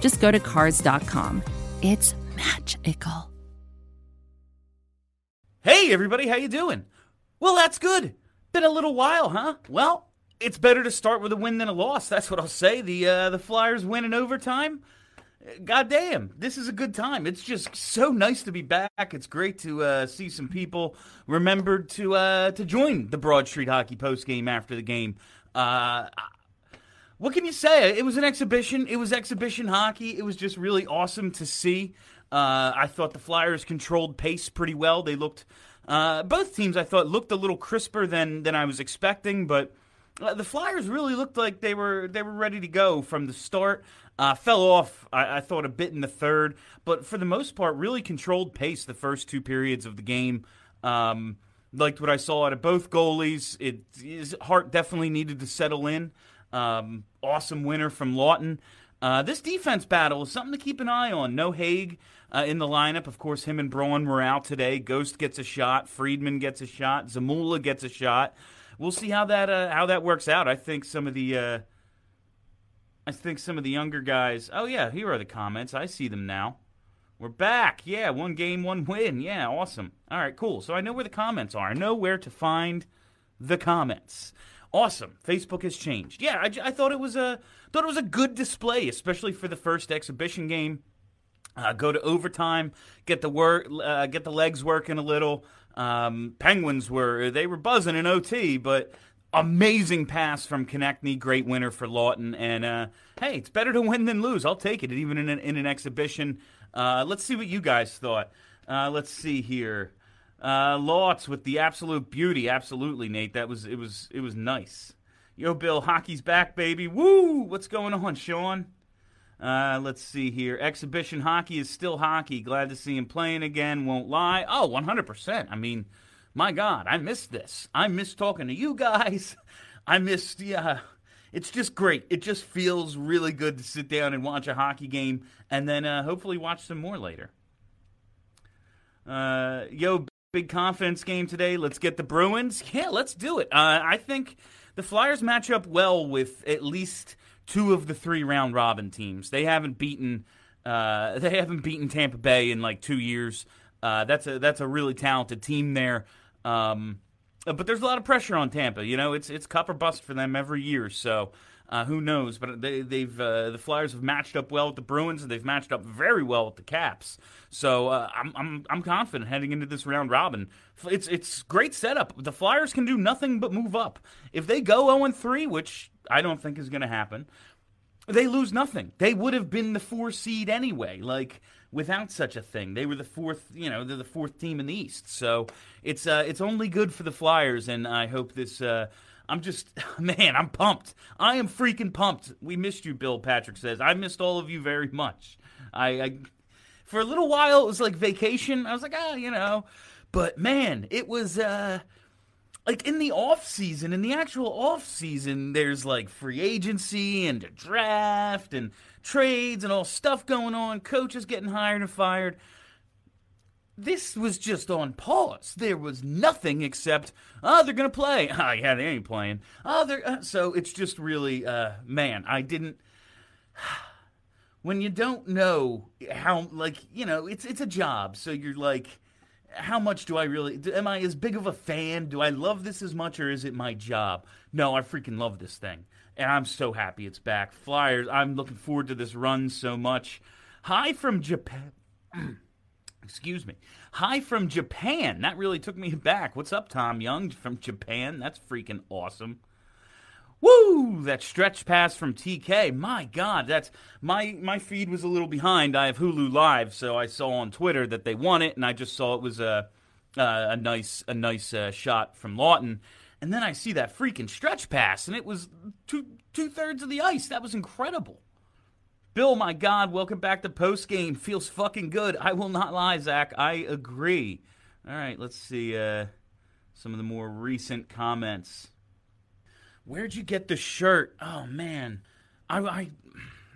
just go to Cars.com. It's magical. Hey everybody, how you doing? Well, that's good. Been a little while, huh? Well, it's better to start with a win than a loss. That's what I'll say. The uh, the Flyers win in overtime. God damn, this is a good time. It's just so nice to be back. It's great to uh, see some people remembered to uh, to join the Broad Street Hockey post game after the game. Uh, what can you say? It was an exhibition. It was exhibition hockey. It was just really awesome to see. Uh, I thought the Flyers controlled pace pretty well. They looked, uh, both teams I thought looked a little crisper than than I was expecting, but uh, the Flyers really looked like they were they were ready to go from the start. Uh, fell off, I, I, thought, a bit in the third, but for the most part, really controlled pace the first two periods of the game. Um, liked what I saw out of both goalies. It his Hart definitely needed to settle in. Um, awesome winner from Laughton. Uh, this defense battle is something to keep an eye on. No Hague uh, in the lineup. Of course, him and Braun were out today. Ghost gets a shot. Friedman gets a shot. Zamula gets a shot. We'll see how that uh, how that works out. I think some of the uh, I think some of the younger guys. Oh yeah, here are the comments. I see them now. We're back. Yeah, one game, one win. Yeah, awesome. All right, cool. So I know where the comments are. I know where to find the comments. Awesome. Facebook has changed. Yeah, I, I thought it was a thought it was a good display, especially for the first exhibition game. Uh, go to overtime, get the work, uh, get the legs working a little. Um, Penguins were they were buzzing in OT, but amazing pass from Konecny, great winner for Laughton. And uh, hey, it's better to win than lose. I'll take it, even in an, in an exhibition. Uh, let's see what you guys thought. Uh, let's see here. Uh, Lots with the absolute beauty, absolutely, Nate. That was it was it was nice. Yo, Bill, hockey's back, baby. Woo! What's going on, Sean? Uh, let's see here. Exhibition hockey is still hockey. Glad to see him playing again. Won't lie. Oh, 100%. I mean, my God, I missed this. I missed talking to you guys. I missed, yeah. It's just great. It just feels really good to sit down and watch a hockey game and then uh, hopefully watch some more later. Uh, yo, big confidence game today. Let's get the Bruins. Yeah, let's do it. Uh, I think the Flyers match up well with at least two of the three round robin teams. They haven't beaten uh, they haven't beaten Tampa Bay in like two years. Uh, that's a that's a really talented team there. Um, but there's a lot of pressure on Tampa. You know, it's it's cup or bust for them every year. So uh, who knows? But they, have uh, the Flyers have matched up well with the Bruins, and they've matched up very well with the Caps. So uh, I'm, I'm I'm confident heading into this round robin. It's it's great setup. The Flyers can do nothing but move up. If they go 0 3, which I don't think is going to happen. They lose nothing. They would have been the four seed anyway. Like without such a thing, they were the fourth. You know, they're the fourth team in the East. So it's uh, it's only good for the Flyers, and I hope this. Uh, I'm just, man, I'm pumped. I am freaking pumped. We missed you, Bill. Patrick says I missed all of you very much. I, I for a little while it was like vacation. I was like, ah, you know, but man, it was. uh like in the off season, in the actual off season, there's like free agency and a draft and trades and all stuff going on, coaches getting hired and fired. This was just on pause. There was nothing except, oh, they're gonna play. Oh yeah, they ain't playing. Oh, they're uh, so it's just really, uh, man, I didn't. When you don't know how, like, you know, it's it's a job, so you're like how much do I really am I as big of a fan? Do I love this as much or is it my job? No, I freaking love this thing. And I'm so happy it's back. Flyers, I'm looking forward to this run so much. Hi from Japan. Excuse me. Hi from Japan. That really took me back. What's up, Tom Young from Japan? That's freaking awesome. Woo! That stretch pass from TK. My God, that's my my feed was a little behind. I have Hulu Live, so I saw on Twitter that they won it, and I just saw it was a uh, a nice a nice uh, shot from Laughton, And then I see that freaking stretch pass, and it was two two thirds of the ice. That was incredible. Bill, my God, welcome back to post game. Feels fucking good. I will not lie, Zach. I agree. All right, let's see uh, some of the more recent comments. Where'd you get the shirt? Oh man, I I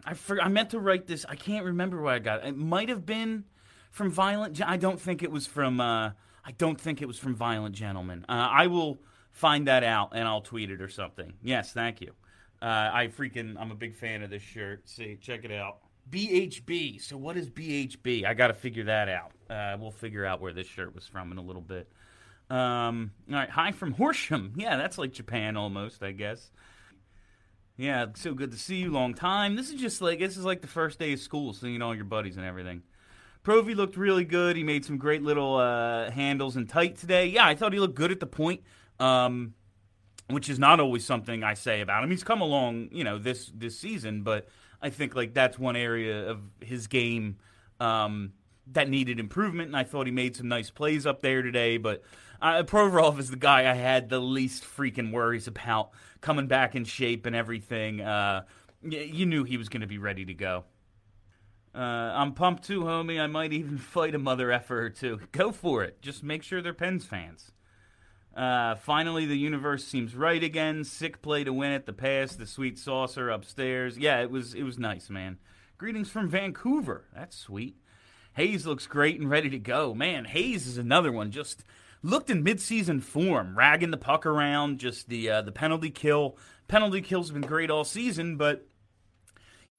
I, for, I meant to write this. I can't remember where I got it. It might have been from Violent. I don't think it was from. Uh, I don't think it was from Violent Gentlemen. Uh, I will find that out and I'll tweet it or something. Yes, thank you. Uh, I freaking, I'm a big fan of this shirt. See, check it out. BHB. So what is BHB? I got to figure that out. Uh, we'll figure out where this shirt was from in a little bit. Um, all right, hi from Horsham. Yeah, that's like Japan almost, I guess. Yeah, so good to see you. Long time. This is just like this is like the first day of school, seeing all your buddies and everything. Provy looked really good. He made some great little uh, handles and tight today. Yeah, I thought he looked good at the point. Um, which is not always something I say about him. He's come along, you know, this this season, but I think like that's one area of his game um, that needed improvement, and I thought he made some nice plays up there today. But uh, Provorov is the guy I had the least freaking worries about coming back in shape and everything. Uh, you knew he was going to be ready to go. Uh, I'm pumped too, homie. I might even fight a mother effer or two. Go for it. Just make sure they're Pens fans. Uh, finally, the universe seems right again. Sick play to win it. The pass, the sweet saucer upstairs. Yeah, it was it was nice, man. Greetings from Vancouver. That's sweet. Hayes looks great and ready to go. Man, Hayes is another one. Just looked in midseason form, ragging the puck around. Just the uh, the penalty kill. Penalty kills have been great all season, but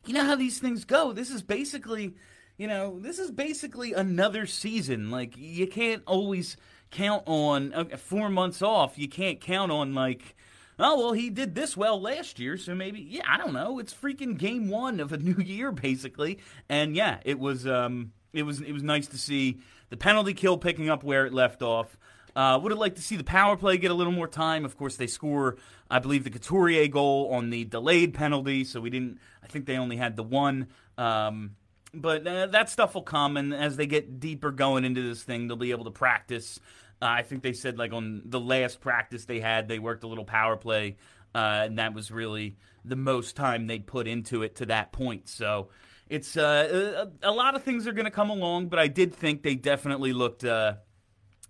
you know how these things go. This is basically, you know, this is basically another season. Like you can't always count on uh, four months off. You can't count on like, oh well, he did this well last year, so maybe yeah, I don't know. It's freaking game one of a new year basically, and yeah, it was um, it was it was nice to see the penalty kill picking up where it left off. Uh, would have liked to see the power play get a little more time. Of course, they score, I believe, the Couturier goal on the delayed penalty, so we didn't. I think they only had the one. Um, but uh, that stuff will come, and as they get deeper going into this thing, they'll be able to practice. Uh, I think they said like on the last practice they had, they worked a little power play, uh, and that was really the most time they put into it to that point. So it's uh, a, a, lot of things are going to come along, but I did think they definitely looked. Uh,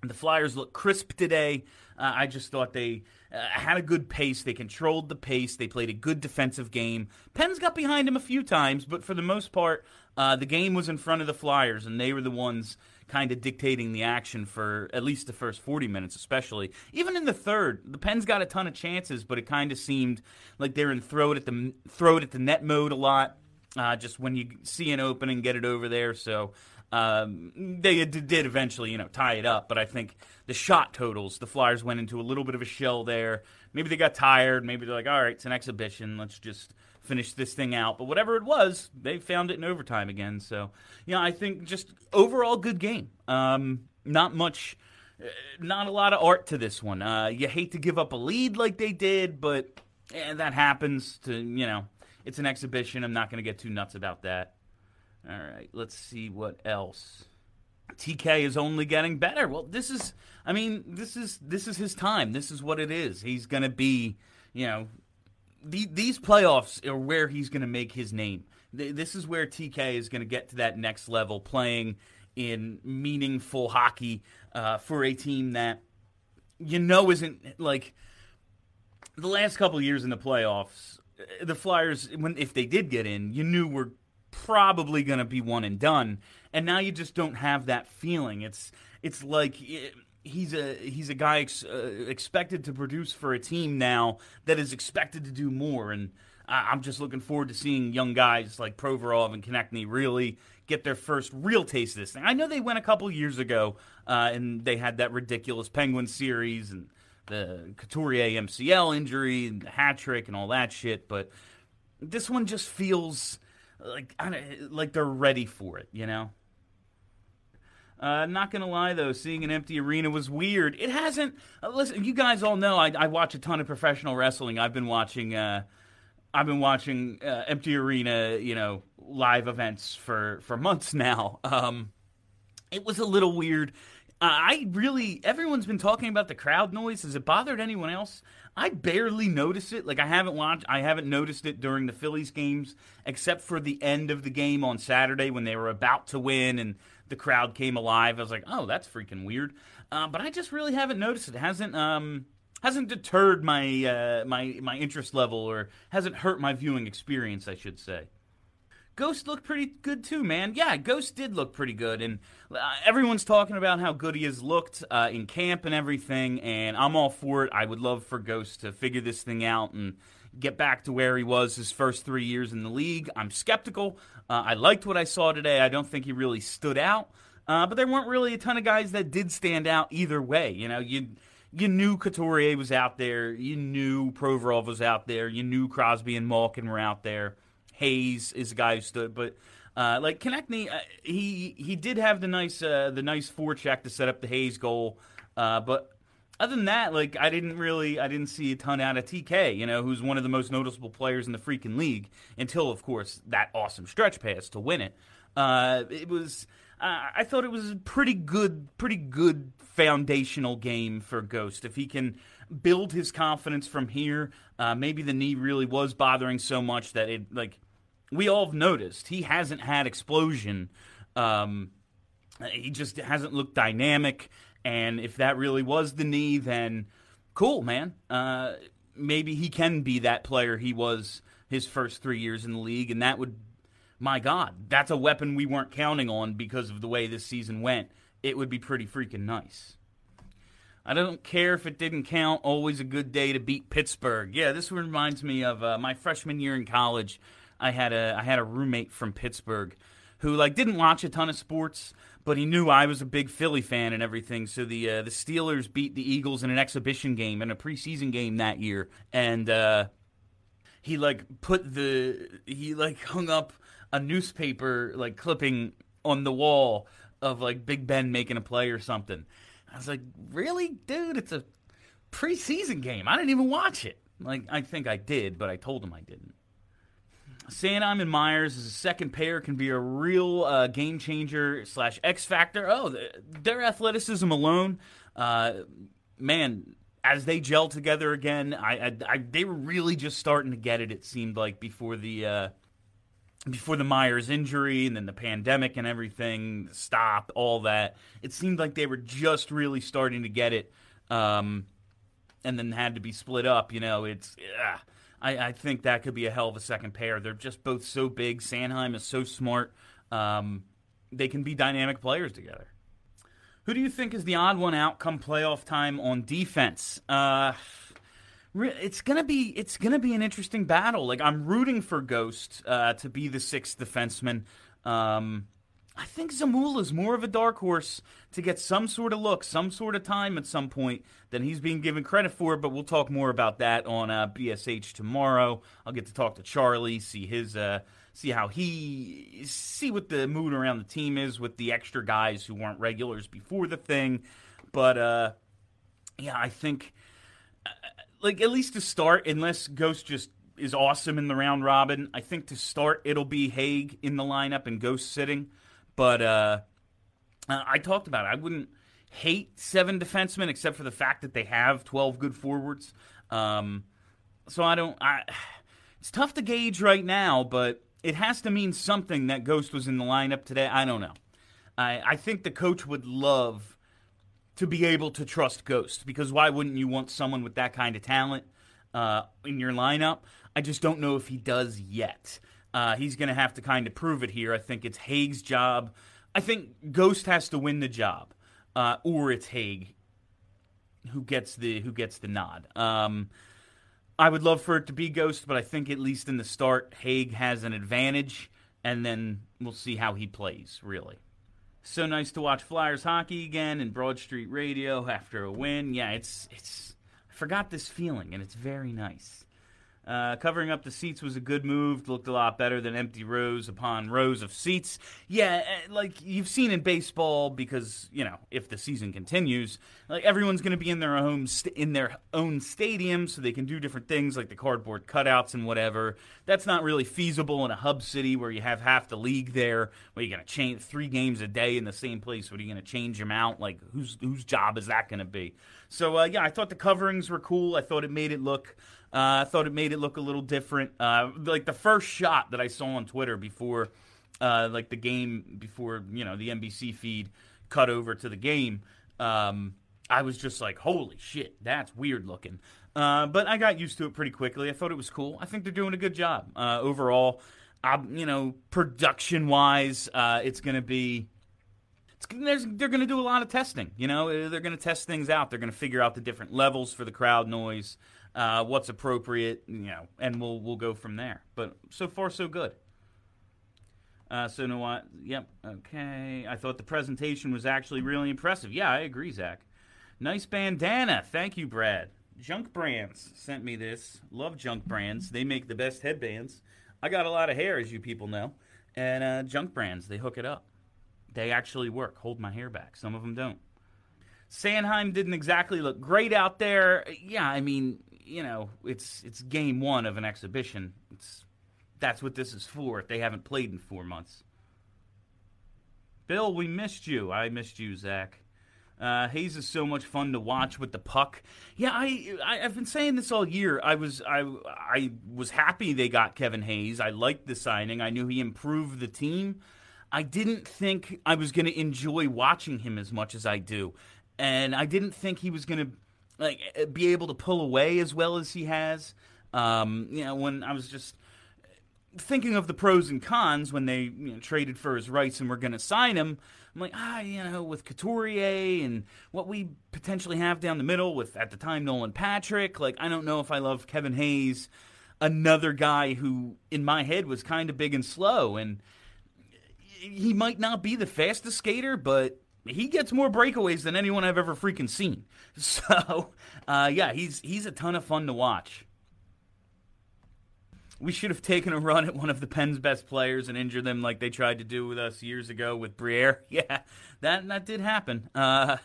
the Flyers look crisp today. Uh, I just thought they uh, had a good pace. They controlled the pace. They played a good defensive game. Pens got behind him a few times, but for the most part, uh, the game was in front of the Flyers, and they were the ones kind of dictating the action for at least the first 40 minutes, especially. Even in the third, the Pens got a ton of chances, but it kind of seemed like they're in throw it at the throw it at the net mode a lot. Uh, just when you see an opening, get it over there. So um, they did eventually, you know, tie it up. But I think the shot totals, the Flyers went into a little bit of a shell there. Maybe they got tired. Maybe they're like, all right, it's an exhibition. Let's just finish this thing out. But whatever it was, they found it in overtime again. So, yeah, I think just overall good game. Um, not much, uh, not a lot of art to this one. Uh, you hate to give up a lead like they did, but eh, that happens to, you know, it's an exhibition. I'm not going to get too nuts about that. All right, let's see what else. TK is only getting better. Well, this is I mean, this is this is his time. This is what it is. He's going to be, you know, the, these playoffs are where he's going to make his name. This is where TK is going to get to that next level playing in meaningful hockey uh, for a team that you know isn't like the last couple years in the playoffs. The Flyers, when if they did get in, you knew were probably going to be one and done, and now you just don't have that feeling. It's it's like he's a he's a guy ex, uh, expected to produce for a team now that is expected to do more, and I, am just looking forward to seeing young guys like Provorov and Konecny really get their first real taste of this thing. I know they went a couple years ago, uh, and they had that ridiculous Penguin series and the Couturier MCL injury and the hat trick and all that shit, but this one just feels like like they're ready for it, you know. Uh, not gonna lie though, seeing an empty arena was weird. It hasn't. Uh, listen, you guys all know I, I, watch a ton of professional wrestling. I've been watching. Uh, I've been watching uh, empty arena, you know, live events for for months now. Um, it was a little weird. I really, everyone's been talking about the crowd noise. Has it bothered anyone else? I barely notice it. Like I haven't watched, I haven't noticed it during the Phillies games, except for the end of the game on Saturday when they were about to win and the crowd came alive. I was like, oh, that's freaking weird. Uh, but I just really haven't noticed it. hasn't um, hasn't deterred my uh, my my interest level or hasn't hurt my viewing experience, I should say. Ghost looked pretty good too, man. Yeah, Ghost did look pretty good, and uh, everyone's talking about how good he has looked uh, in camp and everything. And I'm all for it. I would love for Ghost to figure this thing out and get back to where he was his first three years in the league. I'm skeptical. Uh, I liked what I saw today. I don't think he really stood out, uh, but there weren't really a ton of guys that did stand out either way. You know, you you knew Couturier was out there, you knew Provorov was out there, you knew Crosby and Malkin were out there. Hayes is a guy who stood, but uh, like Konecny, uh, he he did have the nice uh, the nice forecheck to set up the Hayes goal, uh, but other than that, like I didn't really I didn't see a ton out of TK, you know, who's one of the most noticeable players in the freaking league until of course that awesome stretch pass to win it. Uh, it was I thought it was a pretty good pretty good foundational game for Ghost if he can build his confidence from here. Uh, maybe the knee really was bothering so much that it like we all have noticed he hasn't had explosion. Um, he just hasn't looked dynamic. And if that really was the knee, then cool, man. Uh, maybe he can be that player he was his first three years in the league, and that would, my God, that's a weapon we weren't counting on because of the way this season went. It would be pretty freaking nice. I don't care if it didn't count. Always a good day to beat Pittsburgh. Yeah, this reminds me of uh, my freshman year in college. I had a I had a roommate from Pittsburgh who like didn't watch a ton of sports, but he knew I was a big Philly fan and everything. So the uh, the Steelers beat the Eagles in an exhibition game and a preseason game that year, and uh, he like put the he like hung up a newspaper like clipping on the wall of like Big Ben making a play or something. I was like, really, dude? It's a preseason game. I didn't even watch it. Like I think I did, but I told him I didn't. Sanheim and Myers as a second pair can be a real uh, game changer slash X factor. Oh, their athleticism alone, uh, man, as they gel together again, I, I, I, they were really just starting to get it. It seemed like before the uh, before the Myers injury and then the pandemic and everything stopped, all that. It seemed like they were just really starting to get it, um, and then had to be split up. You know, it's. Ugh I, I, think that could be a hell of a second pair. They're just both so big. Sanheim is so smart. Um, they can be dynamic players together. Who do you think is the odd one out come playoff time on defense? Uh, it's gonna be it's gonna be an interesting battle. Like I'm rooting for Ghost uh, to be the sixth defenseman. Um, I think Zamula's more of a dark horse to get some sort of look, some sort of time at some point than he's being given credit for. But we'll talk more about that on uh, BSH tomorrow. I'll get to talk to Charlie, see his, uh, see how he, see what the mood around the team is with the extra guys who weren't regulars before the thing. But uh, yeah, I think, uh, like at least to start, unless Ghost just is awesome in the round robin, I think to start it'll be Hague in the lineup and Ghost sitting. But uh, I talked about it. I wouldn't hate seven defensemen except for the fact that they have 12 good forwards. Um, so I don't. I, it's tough to gauge right now, but it has to mean something that Ghost was in the lineup today. I don't know. I, I think the coach would love to be able to trust Ghost because why wouldn't you want someone with that kind of talent uh, in your lineup? I just don't know if he does yet. Uh, he's going to have to kind of prove it here. I think it's Hague's job. I think Ghost has to win the job, uh, or it's Hague who gets the who gets the nod. Um, I would love for it to be Ghost, but I think at least in the start, Hague has an advantage, and then we'll see how he plays. Really, so nice to watch Flyers hockey again in Broad Street Radio after a win. Yeah, it's it's I forgot this feeling, and it's very nice. Uh, covering up the seats was a good move. Looked a lot better than empty rows upon rows of seats. Yeah, eh, like you've seen in baseball, because you know if the season continues, like everyone's going to be in their own st- in their own stadium, so they can do different things like the cardboard cutouts and whatever. That's not really feasible in a hub city where you have half the league there. Where you're going to change three games a day in the same place. What are you going to change them out? Like whose whose job is that going to be? So uh, yeah, I thought the coverings were cool. I thought it made it look. Uh, I thought it made it look a little different. Uh, like the first shot that I saw on Twitter before, uh, like the game before you know the NBC feed cut over to the game. Um, I was just like, "Holy shit, that's weird looking." Uh, but I got used to it pretty quickly. I thought it was cool. I think they're doing a good job uh, overall. you know, production wise, uh, it's going to be. they're going to do a lot of testing. You know, they're going to test things out. They're going to figure out the different levels for the crowd noise uh, what's appropriate, you know, and we'll we'll go from there. But so far, so good. Uh, so know what? Yep. Okay. I thought the presentation was actually really impressive. Yeah, I agree, Zach. Nice bandana. Thank you, Brad. Junk Brands sent me this. Love Junk Brands. They make the best headbands. I got a lot of hair, as you people know, and uh, Junk Brands they hook it up. They actually work. Hold my hair back. Some of them don't. Sanheim didn't exactly look great out there. Yeah, I mean, you know, it's it's game one of an exhibition. It's that's what this is for. If they haven't played in four months. Bill, we missed you. I missed you, Zach. Uh, Hayes is so much fun to watch with the puck. Yeah, I, I have been saying this all year. I was I I was happy they got Kevin Hayes. I liked the signing. I knew he improved the team. I didn't think I was going to enjoy watching him as much as I do, and I didn't think he was going to like uh, be able to pull away as well as he has. Um, you know, when I was just thinking of the pros and cons when they you know, traded for his rights and were going to sign him, I'm like, ah, you know, with Couturier and what we potentially have down the middle with at the time Nolan Patrick, like I don't know if I love Kevin Hayes, another guy who in my head was kind of big and slow and he might not be the fastest skater, but he gets more breakaways than anyone I've ever freaking seen. So, uh, yeah, he's he's a ton of fun to watch. We should have taken a run at one of the Penn's best players and injured them like they tried to do with us years ago with Briere. Yeah, that that did happen. Uh,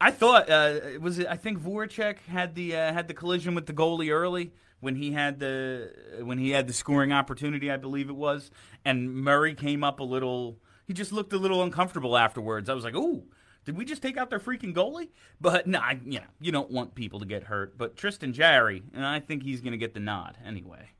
I thought uh, was. I think Voracek had the uh, had the collision with the goalie early when he had the when he had the scoring opportunity. I believe it was, and Murray came up a little he just looked a little uncomfortable afterwards. I was like, "Ooh, did we just take out their freaking goalie?" But no, nah, you know, you don't want people to get hurt. But Tristan Jarry, and I think he's going to get the nod anyway.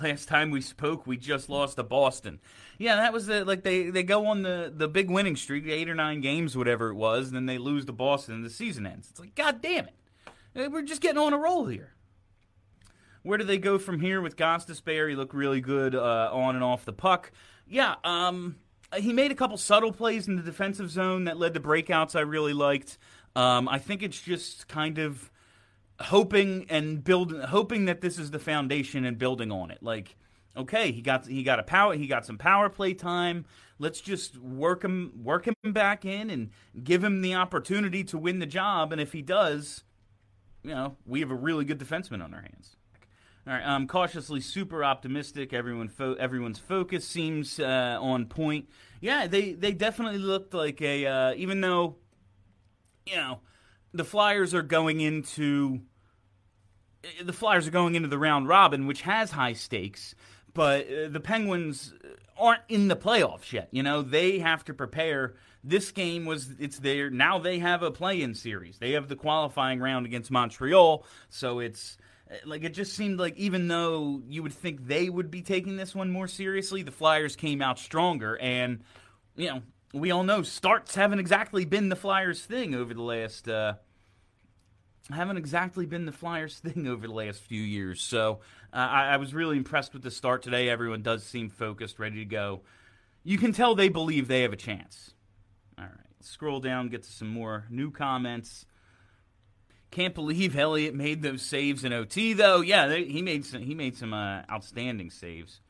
Last time we spoke, we just lost to Boston. Yeah, that was the, like they, they go on the, the big winning streak, eight or nine games, whatever it was, and then they lose to Boston and the season ends. It's like, God damn it. We're just getting on a roll here. Where do they go from here with Gostisbehere? He looked really good uh, on and off the puck. Yeah, um, he made a couple subtle plays in the defensive zone that led to breakouts I really liked. Um, I think it's just kind of hoping and building, hoping that this is the foundation and building on it. Like, okay, he got he got a power, he got some power play time. Let's just work him work him back in and give him the opportunity to win the job. And if he does, you know, we have a really good defenseman on our hands. All right, I'm cautiously super optimistic. Everyone, fo- everyone's focus seems uh, on point. Yeah, they they definitely looked like a. Uh, even though, you know, the Flyers are going into the Flyers are going into the round robin, which has high stakes, but uh, the Penguins aren't in the playoffs yet. You know, they have to prepare. This game was it's there now. They have a play-in series. They have the qualifying round against Montreal, so it's like it just seemed like even though you would think they would be taking this one more seriously, the Flyers came out stronger. And you know, we all know starts haven't exactly been the Flyers' thing over the last. Uh, haven't exactly been the Flyers' thing over the last few years. So uh, I, I was really impressed with the start today. Everyone does seem focused, ready to go. You can tell they believe they have a chance. All right, scroll down, get to some more new comments. Can't believe Elliott made those saves in OT, though. Yeah, they, he made some. He made some uh, outstanding saves.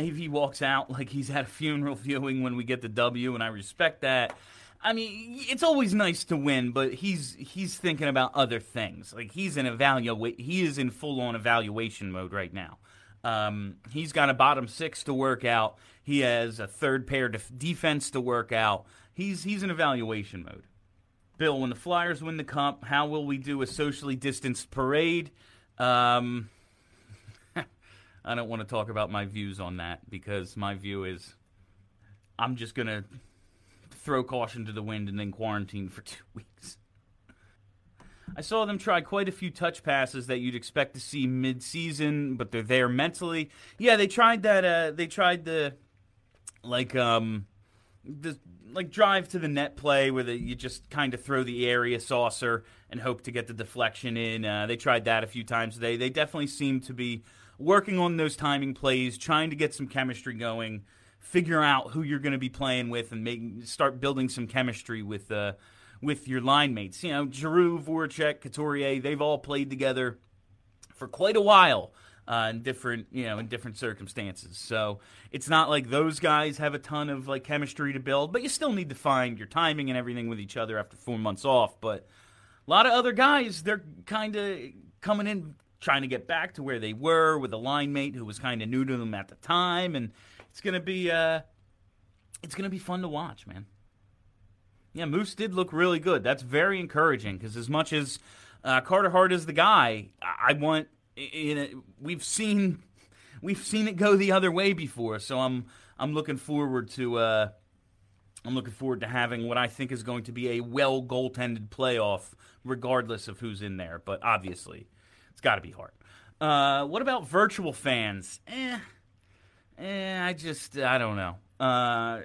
AV walks out like he's at a funeral viewing when we get the W, and I respect that. I mean, it's always nice to win, but he's he's thinking about other things. Like he's in evaluate, he is in full on evaluation mode right now. Um, he's got a bottom six to work out. He has a third pair def- defense to work out. He's he's in evaluation mode. Bill, when the Flyers win the cup, how will we do a socially distanced parade? Um, I don't want to talk about my views on that because my view is I'm just gonna throw caution to the wind and then quarantine for two weeks. I saw them try quite a few touch passes that you'd expect to see mid-season, but they're there mentally. Yeah, they tried that. Uh, they tried the like um the like drive to the net play where the, you just kind of throw the area saucer and hope to get the deflection in. Uh, they tried that a few times today. They definitely seem to be working on those timing plays, trying to get some chemistry going, figure out who you're going to be playing with, and make start building some chemistry with. Uh, with your line mates. You know, Giroux, Voracek, Couturier, they've all played together for quite a while. Uh, in different, you know, in different circumstances. So it's not like those guys have a ton of like chemistry to build, but you still need to find your timing and everything with each other after four months off. But a lot of other guys, they're kind of coming in trying to get back to where they were with a line mate who was kind of new to them at the time, and it's gonna be, uh, it's gonna be fun to watch, man. Yeah, Moose did look really good. That's very encouraging because as much as uh, Carter Hart is the guy, I want. In a, we've seen we've seen it go the other way before, so I'm I'm looking forward to uh, I'm looking forward to having what I think is going to be a well goaltended playoff, regardless of who's in there. But obviously, it's got to be hard. Uh, what about virtual fans? Eh, eh, I just I don't know. Uh,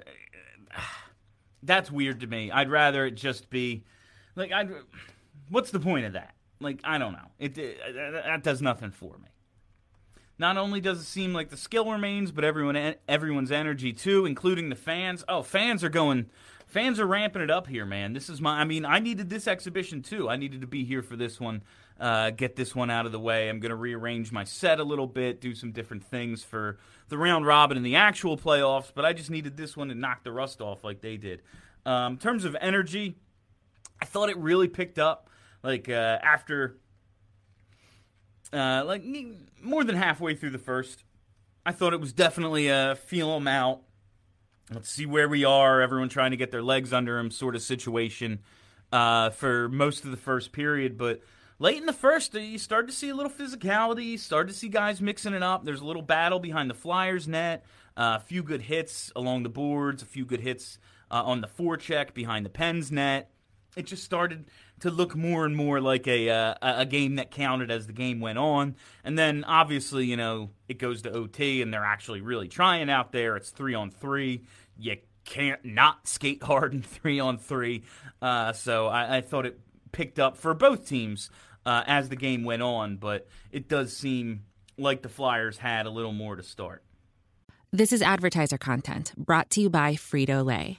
that's weird to me. I'd rather it just be like I. What's the point of that? Like I don't know. It, it that does nothing for me. Not only does it seem like the skill remains, but everyone everyone's energy too, including the fans. Oh, fans are going. Fans are ramping it up here, man. This is my. I mean, I needed this exhibition too. I needed to be here for this one. Uh, get this one out of the way. I'm going to rearrange my set a little bit, do some different things for the round robin and the actual playoffs, but I just needed this one to knock the rust off like they did. Um, in terms of energy, I thought it really picked up like uh, after uh, like more than halfway through the first. I thought it was definitely a feel them out. Let's see where we are. Everyone trying to get their legs under them sort of situation uh, for most of the first period, but late in the first, uh, you started to see a little physicality. You started to see guys mixing it up. There's a little battle behind the Flyers net. Uh, a few good hits along the boards. A few good hits uh, on the forecheck behind the Pens net. It just started to look more and more like a uh, a game that counted as the game went on. And then obviously, you know, it goes to OT and they're actually really trying out there. It's three on three. You can't not skate hard in three on three. Uh, so I, I thought it picked up for both teams uh, as the game went on, but it does seem like the Flyers had a little more to start. This is advertiser content brought to you by Frito Lay.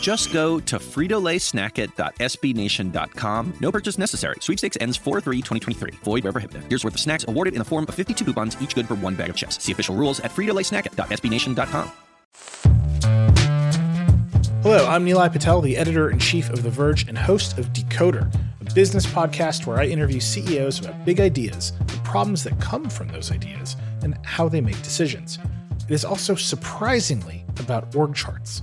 Just go to fritolaysnackit.sbnation.com. No purchase necessary. Sweepstakes ends 4-3-2023. Void where prohibited. Here's worth of snacks awarded in the form of 52 coupons, each good for one bag of chips. See official rules at fritolaysnackit.sbnation.com. Hello, I'm Nilay Patel, the editor-in-chief of The Verge and host of Decoder, a business podcast where I interview CEOs about big ideas, the problems that come from those ideas, and how they make decisions. It is also surprisingly about org charts.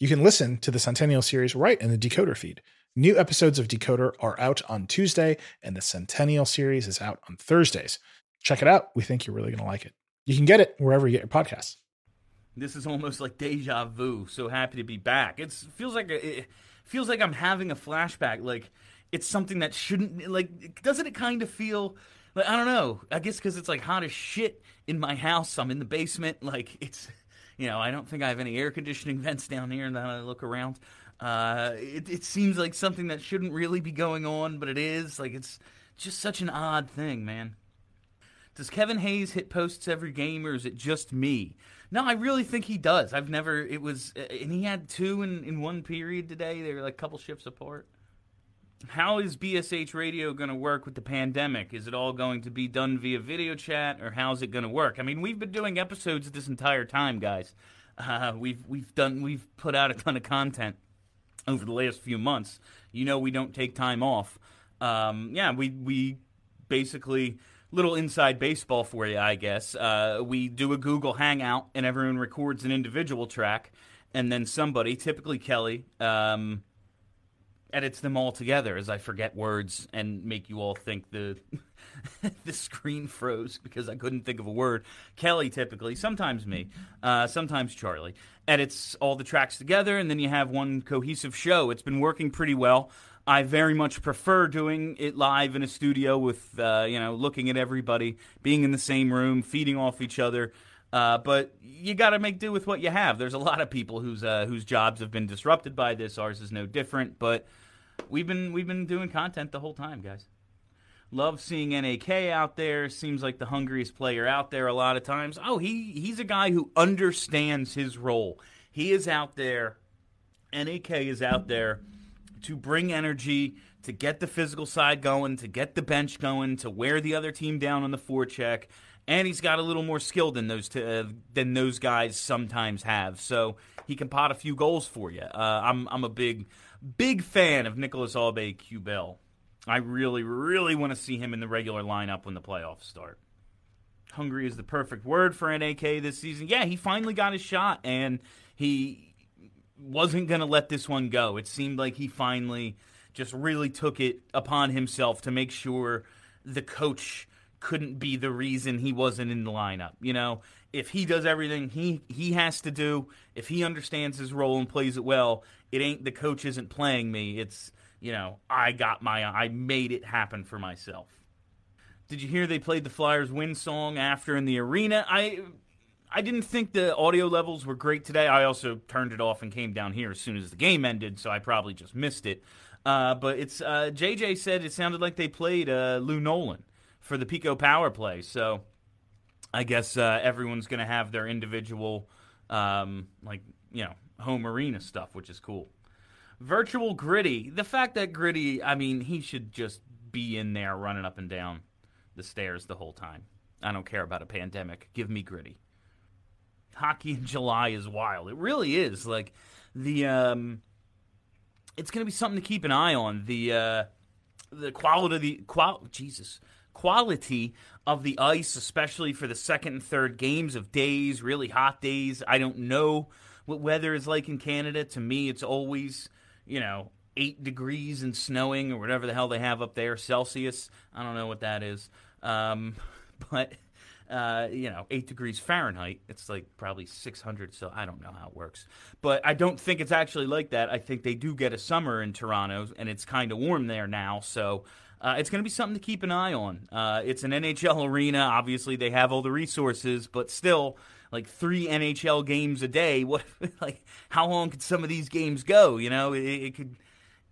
You can listen to the Centennial series right in the Decoder feed. New episodes of Decoder are out on Tuesday, and the Centennial series is out on Thursdays. Check it out. We think you're really going to like it. You can get it wherever you get your podcasts. This is almost like deja vu. So happy to be back. It feels like a, it feels like I'm having a flashback. Like it's something that shouldn't. Like doesn't it kind of feel? Like, I don't know. I guess because it's like hot as shit in my house. I'm in the basement. Like it's, you know, I don't think I have any air conditioning vents down here. And then I look around. Uh, it, it seems like something that shouldn't really be going on, but it is. Like it's just such an odd thing, man. Does Kevin Hayes hit posts every game, or is it just me? No, I really think he does. I've never. It was, and he had two in in one period today. They were like a couple shifts apart. How is BSH radio going to work with the pandemic? Is it all going to be done via video chat, or how's it going to work? I mean, we've been doing episodes this entire time, guys. Uh, we've we've done we've put out a ton of content over the last few months. You know, we don't take time off. Um, yeah, we we basically little inside baseball for you, I guess. Uh, we do a Google Hangout, and everyone records an individual track, and then somebody, typically Kelly, um, edits them all together as I forget words and make you all think the the screen froze because I couldn't think of a word. Kelly typically, sometimes me, uh, sometimes Charlie, edits all the tracks together, and then you have one cohesive show. It's been working pretty well. I very much prefer doing it live in a studio with, uh, you know, looking at everybody, being in the same room, feeding off each other. Uh, but you got to make do with what you have. There's a lot of people whose uh, whose jobs have been disrupted by this. Ours is no different. But we've been we've been doing content the whole time, guys. Love seeing NAK out there. Seems like the hungriest player out there a lot of times. Oh, he he's a guy who understands his role. He is out there. NAK is out there to bring energy, to get the physical side going, to get the bench going, to wear the other team down on the forecheck. And he's got a little more skill than those t- uh, than those guys sometimes have. So he can pot a few goals for you. Uh, I'm I'm a big big fan of Nicolas Aube-Kubel. I really really want to see him in the regular lineup when the playoffs start. Hungry is the perfect word for NAK this season. Yeah, he finally got his shot, and he wasn't going to let this one go. It seemed like he finally just really took it upon himself to make sure the coach couldn't be the reason he wasn't in the lineup. You know, if he does everything he he has to do, if he understands his role and plays it well, it ain't the coach isn't playing me. It's, you know, I got my I made it happen for myself. Did you hear they played the Flyers win song after in the arena? I I didn't think the audio levels were great today. I also turned it off and came down here as soon as the game ended, so I probably just missed it. Uh, but it's uh, JJ said it sounded like they played uh, Lou Nolan for the PECO power play. So I guess uh, everyone's going to have their individual, um, like you know, home arena stuff, which is cool. Virtual Gritty. The fact that Gritty, I mean, he should just be in there running up and down the stairs the whole time. I don't care about a pandemic. Give me Gritty hockey in July is wild. It really is. Like the um, it's going to be something to keep an eye on. The uh, the quality of the qual Jesus quality of the ice, especially for the second and third games of days, really hot days. I don't know what weather is like in Canada. To me, it's always you know eight degrees and snowing or whatever the hell they have up there Celsius. I don't know what that is, um, but uh, you know, eight degrees Fahrenheit. It's like probably 600, so I don't know how it works. But I don't think it's actually like that. I think they do get a summer in Toronto, and it's kind of warm there now, so. Uh, it's going to be something to keep an eye on. Uh, it's an NHL arena. Obviously, they have all the resources, but still, like three NHL games a day. What, like, how long could some of these games go? You know, it, it could,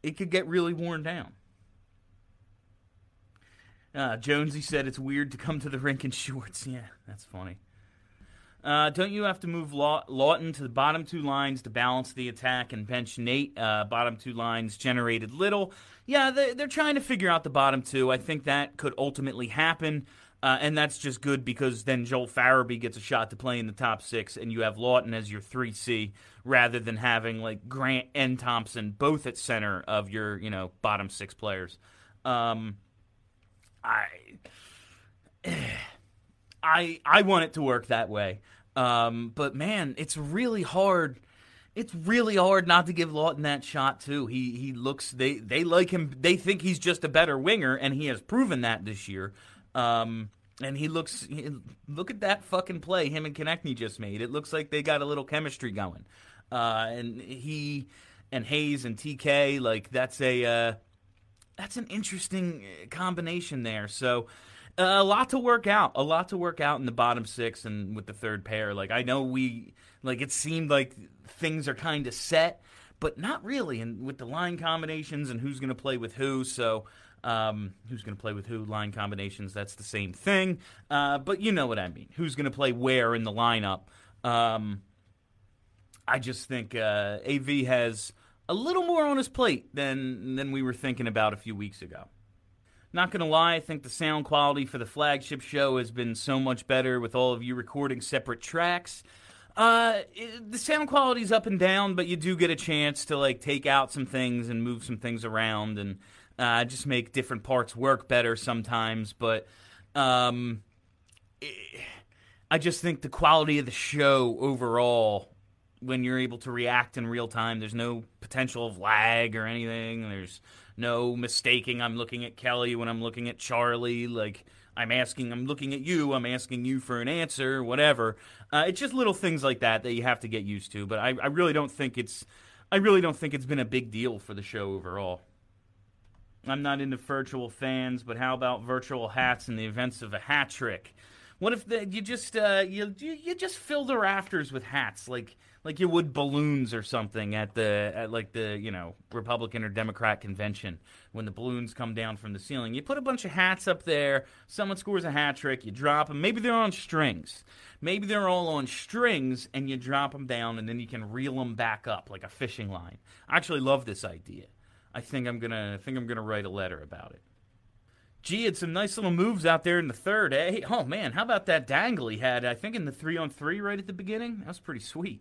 it could get really worn down. Uh, Jonesy said it's weird to come to the rink in shorts. Yeah, that's funny. Uh, don't you have to move Law- Laughton to the bottom two lines to balance the attack and bench Nate? Uh, bottom two lines generated little. Yeah, they, they're trying to figure out the bottom two. I think that could ultimately happen. Uh, and that's just good because then Joel Farabee gets a shot to play in the top six, and you have Laughton as your 3C rather than having like Grant and Thompson both at center of your, you know, bottom six players. Um, I, I, I want it to work that way. Um, but man, it's really hard. It's really hard not to give Laughton that shot too. He he looks they they like him. They think he's just a better winger, and he has proven that this year. Um, and he looks he, look at that fucking play him and Konecny just made. It looks like they got a little chemistry going. Uh, and he and Hayes and TK like that's a uh, that's an interesting uh, combination there. So a lot to work out, a lot to work out in the bottom six and with the third pair. Like I know we like it seemed like things are kind of set, but not really. And with the line combinations and who's going to play with who, so um, who's going to play with who? Line combinations, that's the same thing. Uh, but you know what I mean. Who's going to play where in the lineup? Um, I just think uh, AV has a little more on his plate than than we were thinking about a few weeks ago. Not gonna lie, I think the sound quality for the flagship show has been so much better with all of you recording separate tracks. Uh, it, the sound quality's up and down, but you do get a chance to like take out some things and move some things around and uh, just make different parts work better sometimes. But um, it, I just think the quality of the show overall, when you're able to react in real time, there's no potential of lag or anything. There's no mistaking. I'm looking at Kelly when I'm looking at Charlie. Like I'm asking, I'm looking at you. I'm asking you for an answer, whatever. Uh, it's just little things like that that you have to get used to. But I, I really don't think it's, I really don't think it's been a big deal for the show overall. I'm not into virtual fans, but how about virtual hats in the events of a hat trick? What if the, you just uh, you, you just fill the rafters with hats like like you would balloons or something at the at like the you know Republican or Democrat convention when the balloons come down from the ceiling. You put a bunch of hats up there. Someone scores a hat trick. You drop them. Maybe they're on strings. Maybe they're all on strings, and you drop them down, and then you can reel them back up like a fishing line. I actually love this idea. I think I'm gonna I think I'm gonna write a letter about it. Gee, had some nice little moves out there in the third, eh? Oh man, how about that dangle he had? I think in the three on three right at the beginning. That was pretty sweet.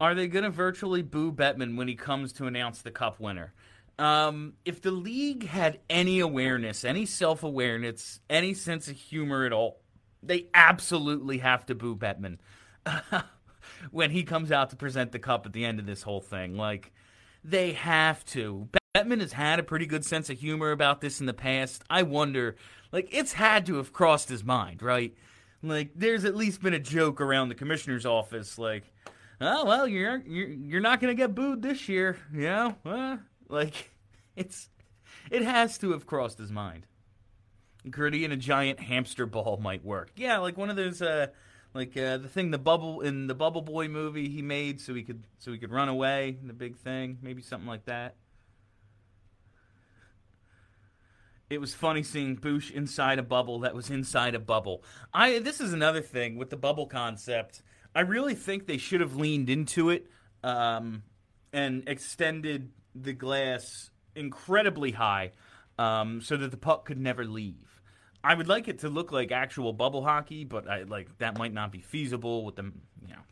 Are they gonna virtually boo Bettman when he comes to announce the cup winner? Um, if the league had any awareness, any self awareness, any sense of humor at all, they absolutely have to boo Bettman when he comes out to present the cup at the end of this whole thing. Like, they have to. Bettman has had a pretty good sense of humor about this in the past. I wonder, like, it's had to have crossed his mind, right? Like, there's at least been a joke around the commissioner's office, like, oh well, you're you're you're not gonna get booed this year, you know? Like, it's it has to have crossed his mind. Gritty and a giant hamster ball might work. Yeah, like one of those. Uh, like uh, the thing the bubble in the bubble boy movie he made so he could so he could run away the big thing maybe something like that it was funny seeing Boosh inside a bubble that was inside a bubble. I this is another thing with the bubble concept. I really think they should have leaned into it um, and extended the glass incredibly high um, so that the puck could never leave. I would like it to look like actual bubble hockey, but I like that might not be feasible with the you know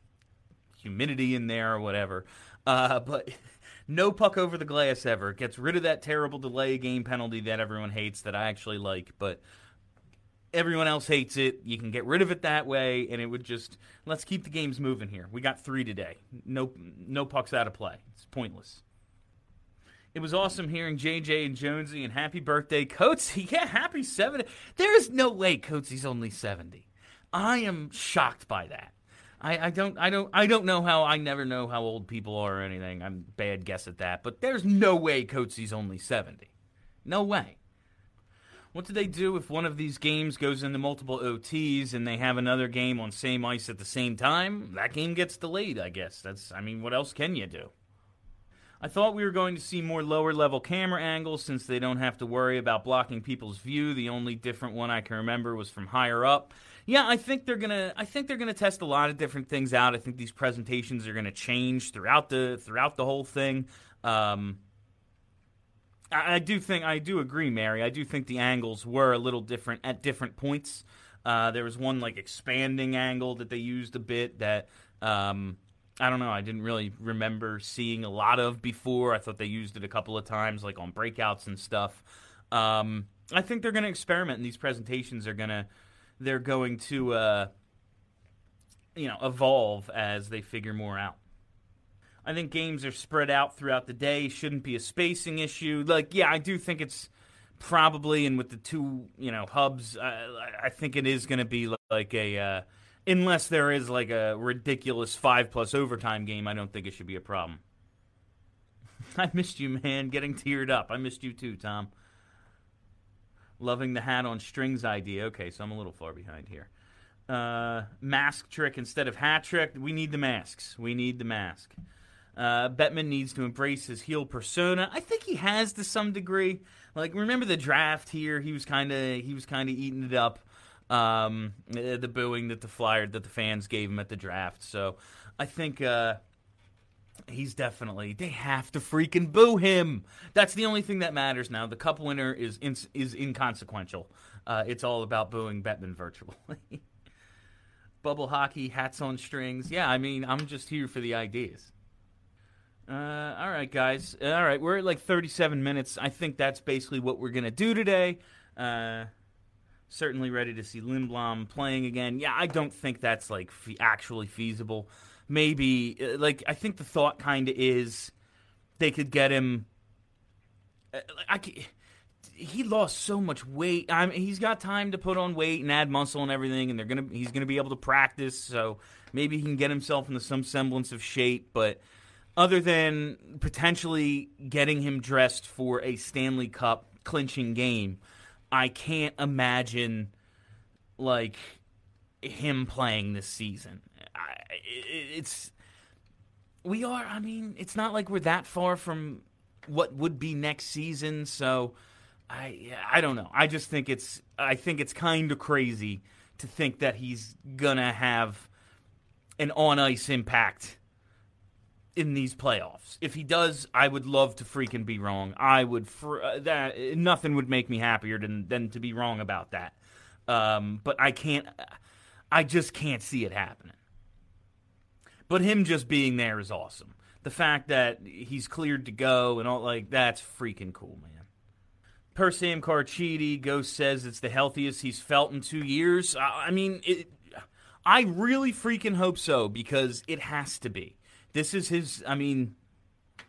humidity in there or whatever. Uh, but no puck over the glass ever gets rid of that terrible delay game penalty that everyone hates that I actually like, but everyone else hates it. You can get rid of it that way, and it would just let's keep the games moving here. We got three today. No no pucks out of play. It's pointless. It was awesome hearing JJ and Jonesy and happy birthday, Coatsy. Yeah, happy 70. There is no way Coatsy's only 70. I am shocked by that. I, I don't I don't I don't know how I never know how old people are or anything. I'm bad guess at that, but there's no way Coatsy's only 70. No way. What do they do if one of these games goes into multiple OTs and they have another game on same ice at the same time? That game gets delayed, I guess. That's I mean, what else can you do? I thought we were going to see more lower level camera angles since they don't have to worry about blocking people's view. The only different one I can remember was from higher up. Yeah, I think they're gonna. I think they're gonna test a lot of different things out. I think these presentations are gonna change throughout the throughout the whole thing. Um, I, I do think I do agree, Mary. I do think the angles were a little different at different points. Uh, there was one like expanding angle that they used a bit that um, I don't know. I didn't really remember seeing a lot of before. I thought they used it a couple of times, like on breakouts and stuff. Um, I think they're going to experiment, and these presentations are going to they're going to uh, you know evolve as they figure more out. I think games are spread out throughout the day. Shouldn't be a spacing issue. Like, yeah, I do think it's probably, and with the two, you know, hubs, uh, I think it is going to be like a, uh, unless there is like a ridiculous five plus overtime game, I don't think it should be a problem. I missed you, man. Getting teared up. I missed you too, Tom. Loving the hat on strings idea. Okay, so I'm a little far behind here. Uh, mask trick instead of hat trick. We need the masks. We need the mask. Uh, Bettman needs to embrace his heel persona. I think he has to some degree. Like, remember the draft here? He was kind of he was kind of eating it up. Um, the booing that the flyer that the fans gave him at the draft. So I think uh, he's definitely they have to freaking boo him. That's the only thing that matters now. The cup winner is in, is inconsequential. Uh, it's all about booing Bettman virtually. Bubble hockey, hats on strings. Yeah, I mean, I'm just here for the ideas. Uh, all right, guys. All right, we're at like 37 minutes. I think that's basically what we're gonna do today. Uh, certainly ready to see Lindblom playing again. Yeah, I don't think that's like actually feasible. Maybe uh, like I think the thought kind of is they could get him. Uh, I, he lost so much weight. I mean, he's got time to put on weight and add muscle and everything, and they're gonna he's gonna be able to practice. So maybe he can get himself into some semblance of shape, but other than potentially getting him dressed for a Stanley Cup clinching game, I can't imagine like him playing this season. I, it's we are. I mean, it's not like we're that far from what would be next season. So I I don't know. I just think it's I think it's kind of crazy to think that he's gonna have an on ice impact in these playoffs. If he does, I would love to freaking be wrong. I would fr- uh, that nothing would make me happier than than to be wrong about that. Um, but I can't. I just can't see it happening. But him just being there is awesome. The fact that he's cleared to go and all like that's freaking cool, man. Per Sam Carchidi, Ghost says it's the healthiest he's felt in two years. I, I mean, it, I really freaking hope so because it has to be this is his. I mean,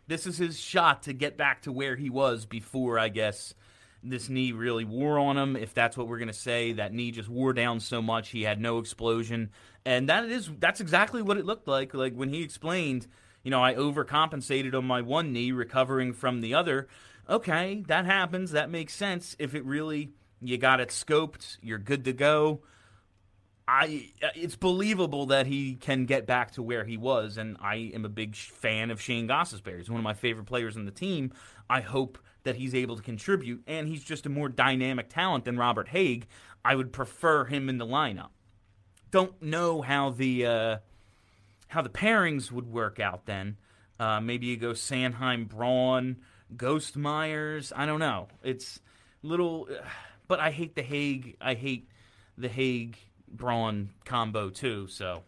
this is his shot to get back to where he was before. I guess this knee really wore on him. If that's what we're gonna say, that knee just wore down so much he had no explosion, and that is that's exactly what it looked like. Like when he explained, you know, I overcompensated on my one knee, recovering from the other. Okay, that happens. That makes sense. If it really you got it scoped, you're good to go. I it's believable that he can get back to where he was, and I am a big fan of Shane Gostisbehere. He's one of my favorite players on the team. I hope that he's able to contribute, and he's just a more dynamic talent than Robert Hägg. I would prefer him in the lineup. Don't know how the uh, how the pairings would work out then. Uh, maybe you go Sanheim, Braun, Ghost Myers. I don't know. It's little, but I hate the Hägg. I hate the Hägg Braun combo too. So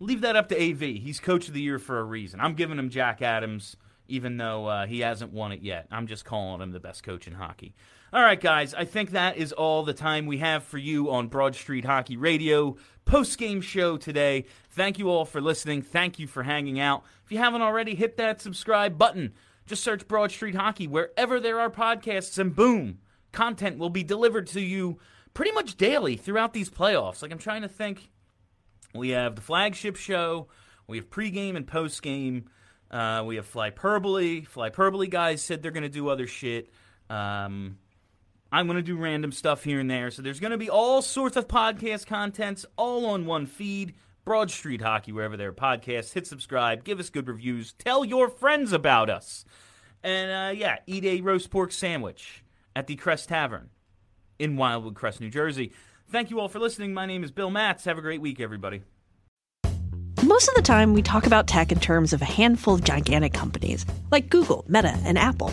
leave that up to AV. He's coach of the year for a reason. I'm giving him Jack Adams, even though uh, he hasn't won it yet. I'm just calling him the best coach in hockey. All right, guys, I think that is all the time we have for you on Broad Street Hockey Radio post game show today. Thank you all for listening. Thank you for hanging out. If you haven't already, hit that subscribe button. Just search Broad Street Hockey wherever there are podcasts, and boom, content will be delivered to you pretty much daily throughout these playoffs. Like I'm trying to think. We have the flagship show. We have pregame and postgame. Uh, we have Flyperbole. Flyperbole guys said they're going to do other shit. Um, I'm going to do random stuff here and there. So there's going to be all sorts of podcast contents all on one feed. Broad Street Hockey, wherever there are podcasts. Hit subscribe, give us good reviews, tell your friends about us. And uh, yeah, eat a roast pork sandwich at the Crest Tavern in Wildwood Crest, New Jersey. Thank you all for listening. My name is Bill Matz. Have a great week, everybody. Most of the time, we talk about tech in terms of a handful of gigantic companies like Google, Meta, and Apple.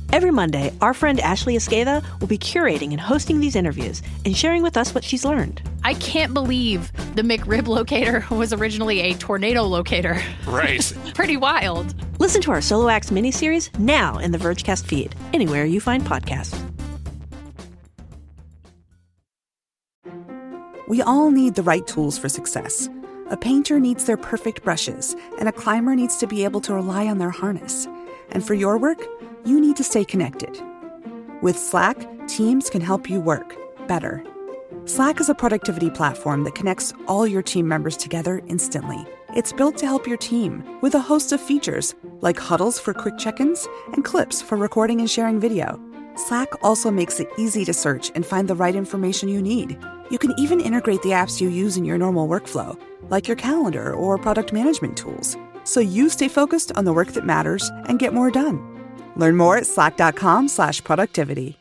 Every Monday, our friend Ashley Esqueda will be curating and hosting these interviews and sharing with us what she's learned. I can't believe the McRib locator was originally a tornado locator. Right. Pretty wild. Listen to our Solo Acts miniseries now in the Vergecast feed, anywhere you find podcasts. We all need the right tools for success. A painter needs their perfect brushes, and a climber needs to be able to rely on their harness. And for your work, you need to stay connected. With Slack, teams can help you work better. Slack is a productivity platform that connects all your team members together instantly. It's built to help your team with a host of features like huddles for quick check ins and clips for recording and sharing video. Slack also makes it easy to search and find the right information you need. You can even integrate the apps you use in your normal workflow, like your calendar or product management tools, so you stay focused on the work that matters and get more done. Learn more at slack.com/productivity.